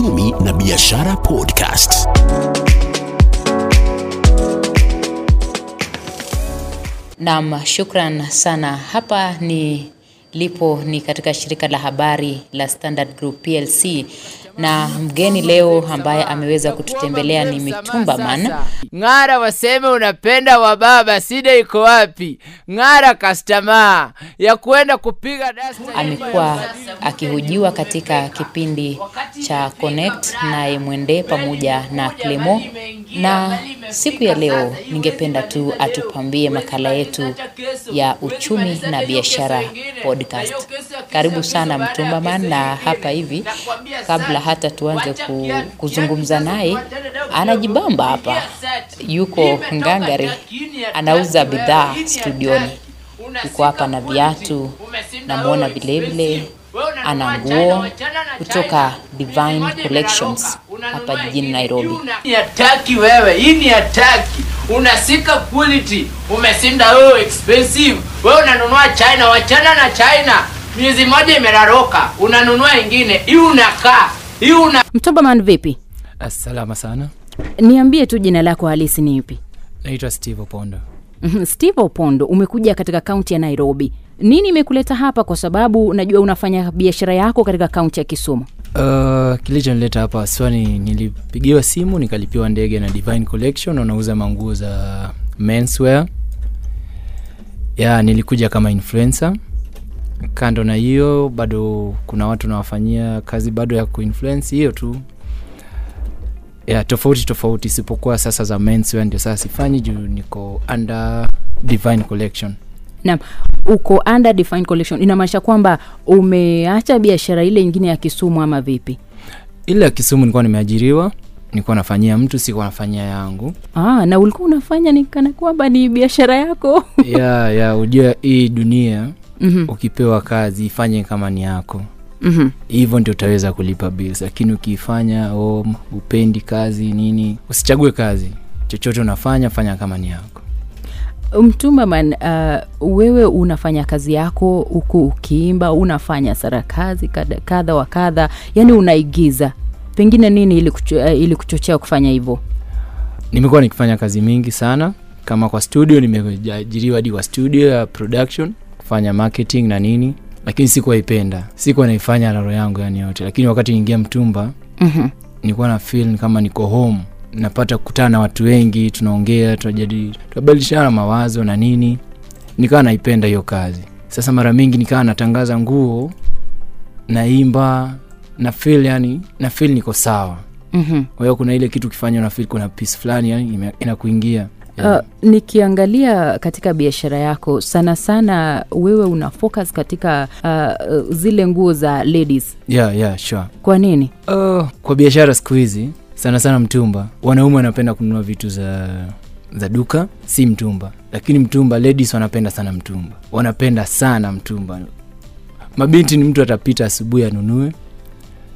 uchumi na biashara podcast. Naam, shukran sana. Hapa ni lipo ni katika shirika la habari la Standard Group PLC na mgeni leo ambaye ameweza kututembelea ni Mitumba Man. Ng'ara waseme unapenda wababa, sida iko wapi? Ng'ara kastama ya kuenda kupiga dasta. Amekuwa akihujiwa katika kipindi cha Connect naye Mwende pamoja na Clemo, na siku ya leo ningependa tu atupambie makala yetu ya uchumi na biashara podcast. Karibu sana Mtumba Man, na hapa hivi kabla hata tuanze ku, kuzungumza naye, anajibamba hapa, yuko ngangari, anauza bidhaa studioni, yuko hapa na viatu, namwona vilevile ana nguo. kutoka Divine Collections hapa jijini Nairobi. Ni ataki wewe, hii ni ataki. Unasika quality, umesinda wewe expensive. Wewe unanunua China, wachana na China. Miezi moja imeraroka, unanunua ingine. Hii unakaa. Hii una vipi? Salama sana, Niambie tu jina lako halisi ni ipi? naitwa Steve Opondo. Mhm, Steve Opondo, umekuja katika kaunti ya Nairobi. Nini imekuleta hapa? Kwa sababu najua unafanya biashara yako katika kaunti ya Kisumu. Uh, kilichonileta hapa swani, nilipigiwa simu nikalipiwa ndege na Divine Collection, wanauza manguo za menswear. Ya, nilikuja kama influencer. Kando na hiyo, bado kuna watu nawafanyia kazi bado ya kuinfluence, hiyo tu ya tofauti tofauti, isipokuwa sasa za menswear ndio sasa sifanyi juu niko under Divine Collection. Naam, uko under divine Collection, inamaanisha kwamba umeacha biashara ile ingine ya Kisumu ama vipi? ile ya Kisumu nilikuwa nimeajiriwa, nilikuwa nafanyia mtu, sikuwa nafanyia yangu. Ah, na ulikuwa unafanya nikana kwamba ni biashara yako. ya ya ujua hii dunia Mhm, ukipewa kazi ifanye kama ni yako. Mhm. hivyo ndio utaweza kulipa bills. Lakini ukiifanya oh, upendi kazi nini usichague kazi. Chochote unafanya fanya kama ni yako. Mtumaman uh, wewe unafanya kazi yako huku ukiimba, unafanya sarakazi kadha kadha wa kadha, yani unaigiza. Pengine nini ili, uh, kuchochea kufanya hivyo? nimekuwa nikifanya kazi mingi sana. Kama kwa studio nimeajiriwa hadi kwa studio ya production kufanya marketing na nini lakini sikuwaipenda sikuwa naifanya na roho yangu yani yote. Lakini wakati niingia mtumba Mhm. nilikuwa na feel kama niko home. Napata kukutana na watu wengi tunaongea tunajadili tunabadilishana mawazo na nini. Nikawa naipenda hiyo kazi. Sasa mara mingi nikawa natangaza nguo naimba na feel yani na feel niko sawa. Mhm. kwa hiyo kuna ile kitu kifanya na feel kuna peace fulani yani inakuingia inakuingia Uh, nikiangalia katika biashara yako sana sana wewe una focus katika uh, zile nguo za ladies. Yeah, yeah, sure. kwa nini? Uh, kwa biashara siku hizi sana sana mtumba. Wanaume wanapenda kununua vitu za za duka si mtumba. Lakini mtumba ladies wanapenda sana mtumba. Wanapenda sana mtumba. Mabinti ni mtu atapita asubuhi anunue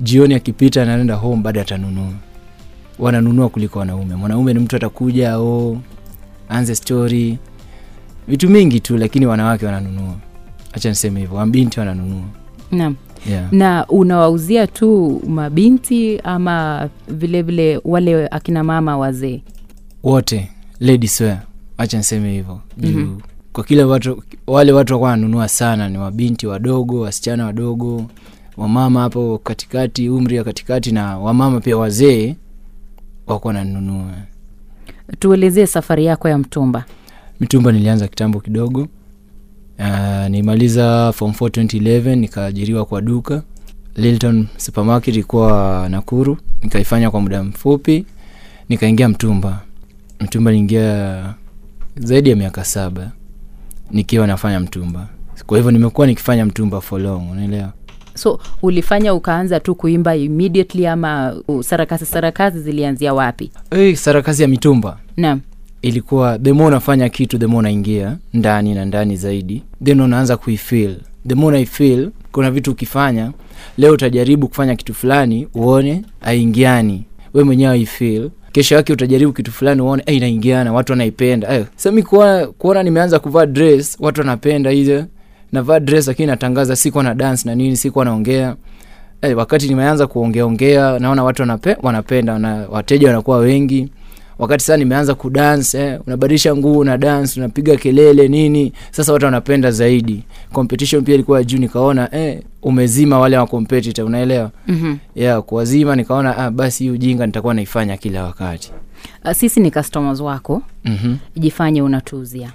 jioni akipita anaenda home bado atanunua. Wananunua kuliko wanaume. Mwanaume ni mtu atakuja o anze story. Vitu mingi tu lakini wanawake wananunua. Acha niseme hivyo wabinti wananunua. Naam. Yeah. na unawauzia tu mabinti ama vile vile wale akina mama wazee? Wote. Ladies wear acha niseme hivyo. Juu mm-hmm. kwa kile watu wale watu wakuwa wananunua sana ni wabinti wadogo wasichana wadogo wamama hapo katikati umri ya katikati na wamama pia wazee wakuwa wananunua tuelezee safari yako ya mtumba. Mitumba nilianza kitambo kidogo. Uh, nimaliza form 4 2011 nikaajiriwa kwa duka Lilton supermarket ilikuwa nakuru. Nikaifanya kwa muda mfupi nikaingia mtumba. Mtumba niingia zaidi ya miaka saba nikiwa nafanya mtumba. Kwa hivyo nimekuwa nikifanya mtumba for long unaelewa so ulifanya ukaanza tu kuimba immediately ama uh, sarakasi sarakasi zilianzia wapi? Hey, sarakasi ya mitumba. Naam. Ilikuwa the more unafanya kitu the more unaingia ndani na ndani zaidi. Then unaanza kuifeel. The more unaifeel kuna vitu ukifanya leo utajaribu kufanya kitu fulani uone aingiani we mwenyewe aifeel kesho yake utajaribu kitu fulani uone hey, inaingiana watu wanaipenda. Sami kuona, kuona nimeanza kuvaa dress watu wanapenda hizo navaa dress lakini natangaza sikuwa na dance na nini sikuwa naongea. Eh, wakati nimeanza kuongeaongea naona watu wanape, wanapenda na wateja wanakuwa wengi. Wakati sasa nimeanza kudance eh, unabadilisha nguo una dance unapiga kelele nini sasa watu wanapenda zaidi. Competition pia ilikuwa juu nikaona eh, umezima wale wa competitor unaelewa? Mhm. yeah, kuwazima nikaona ah, basi hii ujinga nitakuwa naifanya kila wakati. Uh, sisi ni customers wako. Mm-hmm. jifanye unatuuzia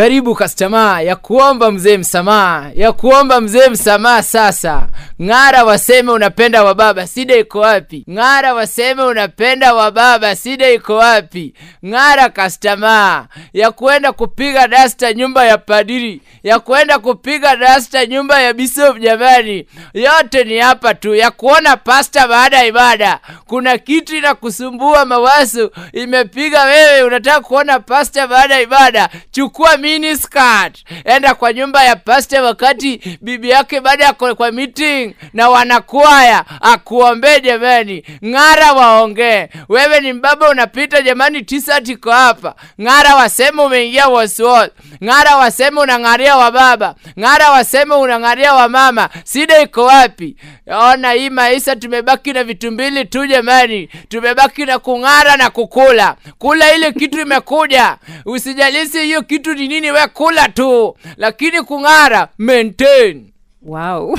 karibu kastama ya kuomba mzee msamaha ya kuomba mzee msamaha sasa. Ng'ara waseme unapenda wababa sida iko wapi? Ng'ara waseme unapenda wababa sida iko wapi? Ng'ara kastama ya kuenda kupiga dasta nyumba ya padiri ya kuenda kupiga dasta nyumba ya bishop jamani. Yote ni hapa tu ya kuona pasta baada ya ibada. Kuna kitu inakusumbua mawazo imepiga wewe unataka kuona pasta baada ya ibada. Chukua miniskirt enda kwa nyumba ya pasta wakati bibi yake baada ya kwa meeting na wanakwaya. Akuombee jamani. Ng'ara waongee. Wewe ni mbaba unapita jamani iko hapa. Ng'ara waseme umeingia wasiwasi, ng'ara waseme unang'aria wa baba. Ng'ara waseme unang'aria wa mama. Sida iko wapi? Ona hii maisha tumebaki na vitu mbili tu jamani. Tumebaki na kung'ara na kukula. Kula ile kitu imekuja. Usijalisi hiyo kitu ni nini we kula tu lakini kung'ara maintain. Wow.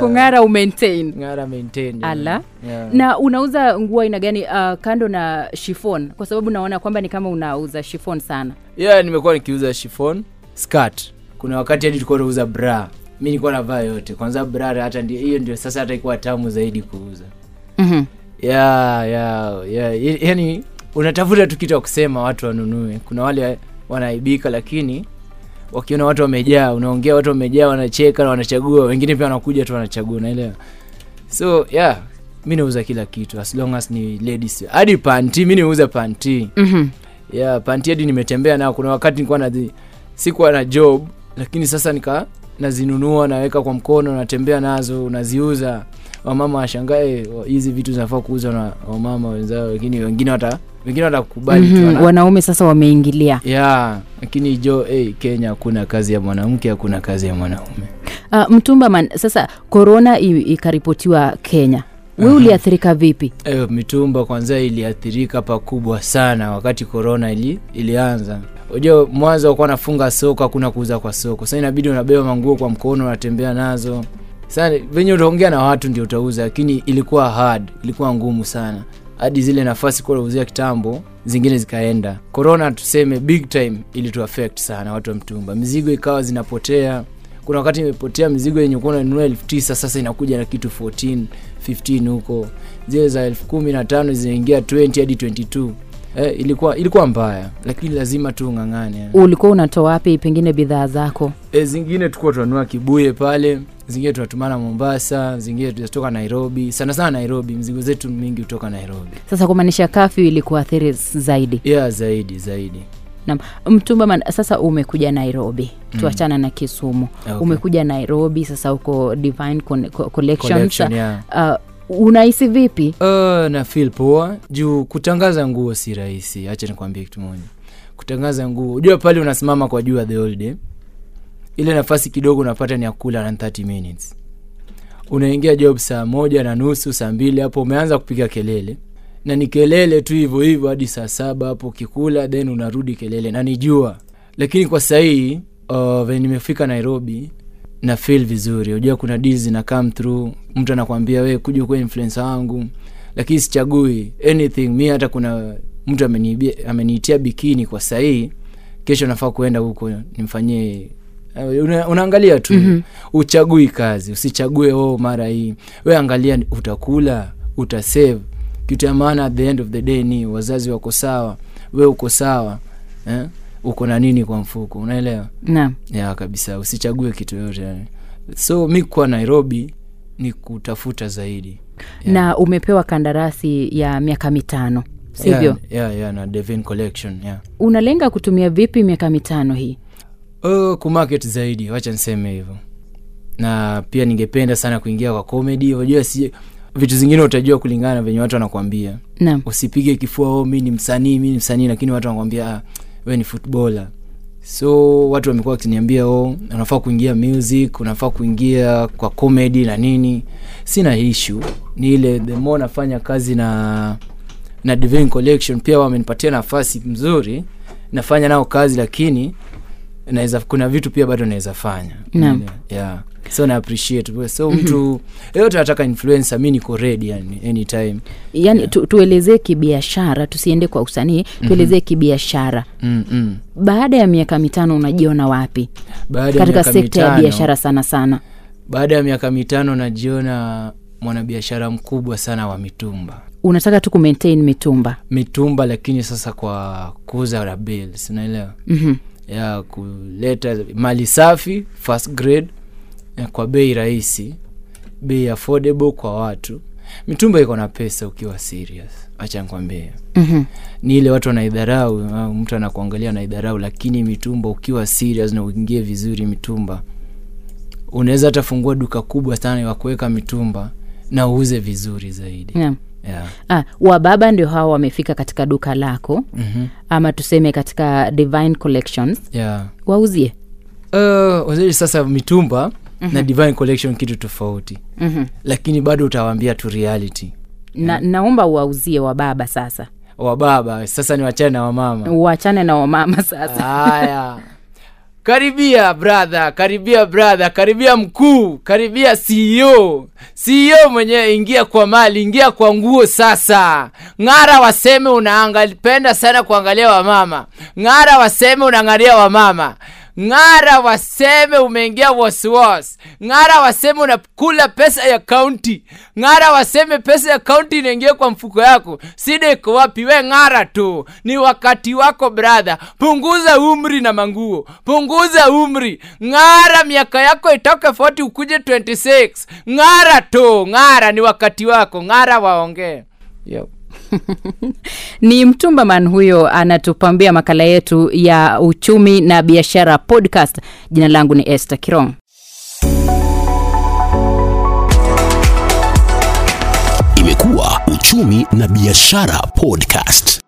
Kung'ara umaintain ng'ara maintain ala. Yeah. na unauza nguo aina gani uh, kando na shifon kwa sababu naona kwamba ni kama unauza shifon sana. Yeah nimekuwa nikiuza shifon skirt. Kuna wakati hadi tulikuwa tunauza bra. Mi nilikuwa navaa yote. Kwanza bra hata ndio hiyo ndio sasa hata ikuwa tamu zaidi kuuza. Mm-hmm. yeah, yeah, yeah. y- yani unatafuta tu kitu ya kusema watu wanunue. Kuna wale wanaaibika lakini wakiona watu wamejaa unaongea watu wamejaa wanacheka na wanachagua wengine pia wanakuja tu wanachagua unaelewa? So yeah mi nauza kila kitu as long as ni ladies. Hadi panti mi niuza panti. Mm-hmm. yeah panti hadi nimetembea nao. Kuna wakati nilikuwa na sikuwa na job lakini sasa nika nazinunua naweka kwa mkono natembea nazo unaziuza wamama washangae hizi vitu zinafaa kuuza na wamama wenzao lakini wengine wata wengine wanakubali Mm-hmm. wana- wanaume sasa wameingilia. Yeah lakini jo hey, kenya hakuna kazi ya mwanamke hakuna kazi ya mwanaume. Uh, mtumba man sasa korona ikaripotiwa kenya. We uliathirika vipi? E, mitumba kwanza iliathirika pakubwa sana wakati korona ili, ilianza. Unajua mwanzo wakuwa nafunga soko hakuna kuuza kwa soko sasa inabidi unabeba manguo kwa mkono unatembea nazo. Sasa venye utaongea na watu ndio utauza lakini ilikuwa hard ilikuwa ngumu sana hadi zile nafasi kuwa kitambo zingine zikaenda. Korona tuseme big time ilitu affect sana watu wa mtumba. Mizigo ikawa zinapotea. Kuna wakati imepotea mizigo yenye kuwa unanunua elfu tisa sasa inakuja na kitu 14 15 huko. Zile za elfu kumi na tano zinaingia 20 hadi 22 eh, ilikuwa ilikuwa mbaya lakini lazima tu ung'ang'ane ulikuwa unatoa wapi pengine bidhaa zako? E, zingine tukuwa tunanunua kibuye pale zingine tunatumana mombasa zingine tunatoka nairobi sana sana nairobi mzigo zetu mingi hutoka nairobi. Sasa kumaanisha kafyu ilikuathiri zaidi? Yeah zaidi zaidi. Naam, mtumba man, sasa umekuja nairobi tuachana na kisumu. Okay. umekuja nairobi sasa uko divine collections Collection, yeah. uh, unahisi vipi? Uh, na feel poa. Juu kutangaza nguo si rahisi. Acha nikwambie kitu kutangaza nguo. Ujua pale unasimama kwa jua the whole day. Ile nafasi kidogo unapata ni ya na 30 minutes. Unaingia job saa moja na nusu saa mbili hapo umeanza kupiga kelele. Na ni kelele tu hivyo hivyo hadi saa saba hapo ukikula then unarudi kelele. Na ni jua. Lakini kwa sahii uh, venye nimefika nairobi na feel vizuri. Unajua kuna deals zina come through. Mtu anakwambia we kuja kuwa influencer wangu. Lakini sichagui anything. Mi hata kuna mtu ameniibia- ameniitia bikini kwa sahii kesho nafaa kuenda huko nimfanyie. Una, unaangalia tu. Mm-hmm. uchagui kazi. Usichague oh mara hii. We angalia utakula utasave. Kitu ya maana at the end of the day ni wazazi wako sawa. We uko sawa eh? Uko na nini kwa mfuko? Unaelewa? Naam. Ya kabisa. Usichague kitu yoyote. Yani. so mi kuwa nairobi ni kutafuta zaidi. Na umepewa kandarasi ya miaka mitano sivyo? Yeah, yeah, yeah, na devin collection yeah. unalenga kutumia vipi miaka mitano hii? Uh, kumarket zaidi. Wacha niseme hivyo. Na pia ningependa sana kuingia kwa comedy. Unajua si vitu zingine utajua kulingana na venye watu wanakwambia usipige kifua oh, mi ni msanii mi ni msanii lakini watu wanakwambia ah, we ni footballer. So watu wamekuwa wakiniambia oh, unafaa kuingia music unafaa kuingia kwa comedy na nini. Sina ishu ni ile the more nafanya kazi na na Divine collection pia wamenipatia nafasi mzuri nafanya nao kazi lakini naweza kuna vitu pia bado naweza fanya. Yeah so na appreciate so mtu yote anataka influencer mi niko ready yani anytime. Yaani tu, tuelezee kibiashara tusiende kwa usanii tuelezee kibiashara. Mm -mm. baada ya miaka mitano unajiona wapi? Baada katika sekta ya biashara sana sana. Baada ya miaka mitano najiona mwanabiashara mkubwa sana wa mitumba. Unataka tu kumaintain mitumba? Mitumba lakini sasa kwa kuuza labels unaelewa? Mm-hmm. ya kuleta mali safi first grade kwa bei rahisi bei affordable kwa watu mitumba iko na pesa ukiwa serious acha nikwambie Mm-hmm. ni ile watu wanaidharau mtu anakuangalia anaidharau lakini mitumba ukiwa serious na uingie vizuri mitumba unaweza hata fungua duka kubwa sana ya kuweka mitumba na uuze vizuri zaidi yeah. yeah. ah, wababa ndio hawa wamefika katika duka lako mm-hmm. ama tuseme katika divine collections yeah. wauzie uh, wazuri sasa mitumba mm-hmm. na divine collection kitu tofauti. Mm-hmm. lakini bado utawaambia tu reality. Na, naomba wauzie wababa sasa. Wababa sasa ni wachane na wamama uachane na wamama sasa. Haya. Karibia brother. Karibia brother. Karibia mkuu. Karibia ceo ceo mwenyewe ingia kwa mali ingia kwa nguo sasa. Ng'ara waseme unapenda sana kuangalia wamama ng'ara waseme unaangalia wamama ng'ara waseme umeingia wasiwasi. Ng'ara waseme unakula pesa ya kaunti. Ng'ara waseme pesa ya kaunti inaingia kwa mfuko yako. Sida iko wapi? We ng'ara tu. Ni wakati wako bradha punguza umri na manguo. Punguza umri. Ng'ara miaka yako itoke 40 ukuje 26 ng'ara tu. Ng'ara ni wakati wako. Ng'ara waongee. Yep. ni mtumbaman huyo anatupambia makala yetu ya uchumi na biashara podcast jina langu ni esther kirong Imekuwa uchumi na biashara podcast.